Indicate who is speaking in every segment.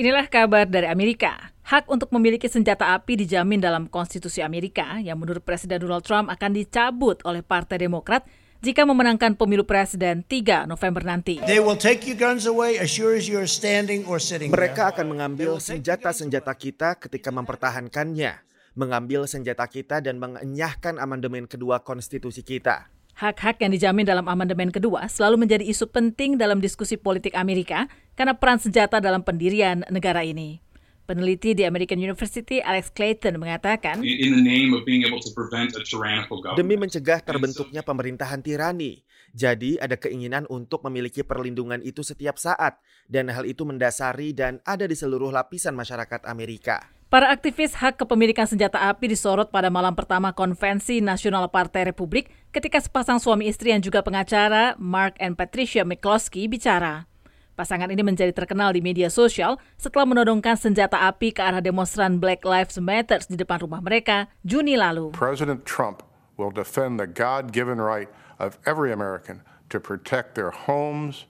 Speaker 1: Inilah kabar dari Amerika. Hak untuk memiliki senjata api dijamin dalam konstitusi Amerika yang menurut Presiden Donald Trump akan dicabut oleh Partai Demokrat jika memenangkan pemilu presiden 3 November nanti.
Speaker 2: Mereka akan mengambil senjata-senjata kita ketika mempertahankannya, mengambil senjata kita dan mengenyahkan amandemen kedua konstitusi kita.
Speaker 1: Hak-hak yang dijamin dalam amandemen kedua selalu menjadi isu penting dalam diskusi politik Amerika karena peran senjata dalam pendirian negara ini. Peneliti di American University Alex Clayton mengatakan,
Speaker 2: demi mencegah terbentuknya pemerintahan tirani, jadi ada keinginan untuk memiliki perlindungan itu setiap saat, dan hal itu mendasari dan ada di seluruh lapisan masyarakat Amerika.
Speaker 1: Para aktivis hak kepemilikan senjata api disorot pada malam pertama Konvensi Nasional Partai Republik ketika sepasang suami istri yang juga pengacara, Mark and Patricia McCloskey, bicara. Pasangan ini menjadi terkenal di media sosial setelah menodongkan senjata api ke arah demonstran Black Lives Matter di depan rumah mereka Juni lalu.
Speaker 3: President Trump will defend the God-given right of every American to protect their homes,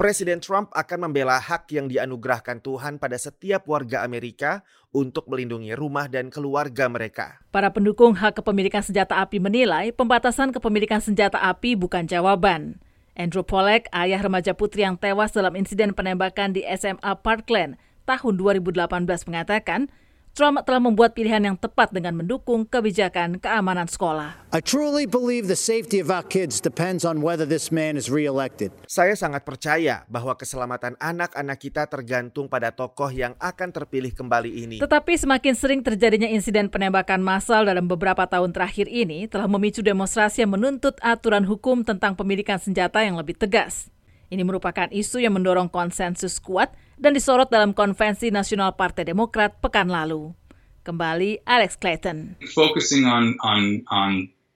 Speaker 2: Presiden Trump akan membela hak yang dianugerahkan Tuhan pada setiap warga Amerika untuk melindungi rumah dan keluarga mereka.
Speaker 1: Para pendukung hak kepemilikan senjata api menilai pembatasan kepemilikan senjata api bukan jawaban. Andrew Pollack, ayah remaja putri yang tewas dalam insiden penembakan di SMA Parkland tahun 2018 mengatakan, Trump telah membuat pilihan yang tepat dengan mendukung kebijakan keamanan sekolah.
Speaker 4: I truly believe the safety of our kids depends on whether this man is reelected.
Speaker 2: Saya sangat percaya bahwa keselamatan anak-anak kita tergantung pada tokoh yang akan terpilih kembali ini.
Speaker 1: Tetapi semakin sering terjadinya insiden penembakan massal dalam beberapa tahun terakhir ini telah memicu demonstrasi yang menuntut aturan hukum tentang pemilikan senjata yang lebih tegas. Ini merupakan isu yang mendorong konsensus kuat dan disorot dalam Konvensi Nasional Partai Demokrat pekan lalu. Kembali Alex Clayton.
Speaker 5: Focusing on on on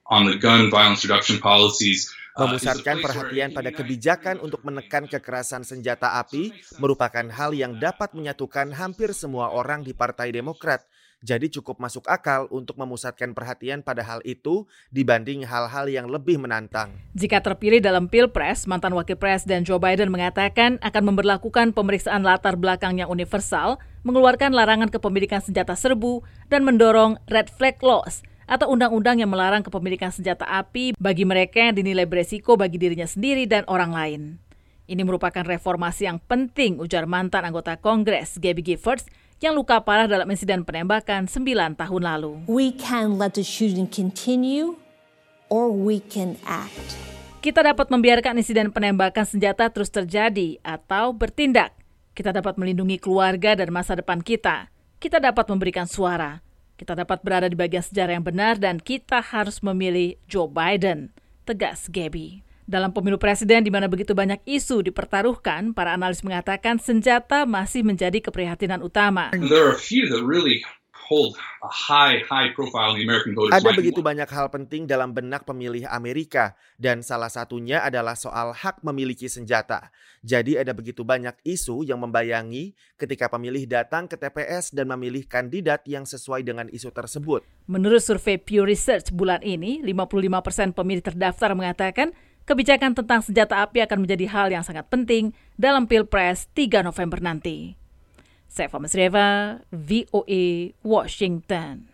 Speaker 5: on the gun violence reduction policies
Speaker 2: uh, memusatkan perhatian pada kebijakan untuk menekan kekerasan senjata api merupakan hal yang dapat menyatukan hampir semua orang di Partai Demokrat jadi cukup masuk akal untuk memusatkan perhatian pada hal itu dibanding hal-hal yang lebih menantang.
Speaker 1: Jika terpilih dalam Pilpres, mantan Wakil Presiden Joe Biden mengatakan akan memperlakukan pemeriksaan latar belakang yang universal, mengeluarkan larangan kepemilikan senjata serbu, dan mendorong red flag laws atau undang-undang yang melarang kepemilikan senjata api bagi mereka yang dinilai beresiko bagi dirinya sendiri dan orang lain. Ini merupakan reformasi yang penting, ujar mantan anggota Kongres Gabby Giffords yang luka parah dalam insiden penembakan 9 tahun lalu.
Speaker 6: We can let the shooting continue or we can act.
Speaker 1: Kita dapat membiarkan insiden penembakan senjata terus terjadi atau bertindak. Kita dapat melindungi keluarga dan masa depan kita. Kita dapat memberikan suara. Kita dapat berada di bagian sejarah yang benar dan kita harus memilih Joe Biden, tegas Gabby. Dalam pemilu presiden di mana begitu banyak isu dipertaruhkan, para analis mengatakan senjata masih menjadi keprihatinan utama.
Speaker 2: Ada begitu banyak hal penting dalam benak pemilih Amerika dan salah satunya adalah soal hak memiliki senjata. Jadi ada begitu banyak isu yang membayangi ketika pemilih datang ke TPS dan memilih kandidat yang sesuai dengan isu tersebut.
Speaker 1: Menurut survei Pew Research bulan ini, 55% persen pemilih terdaftar mengatakan kebijakan tentang senjata api akan menjadi hal yang sangat penting dalam Pilpres 3 November nanti. Saya Mesreva, VOA, Washington.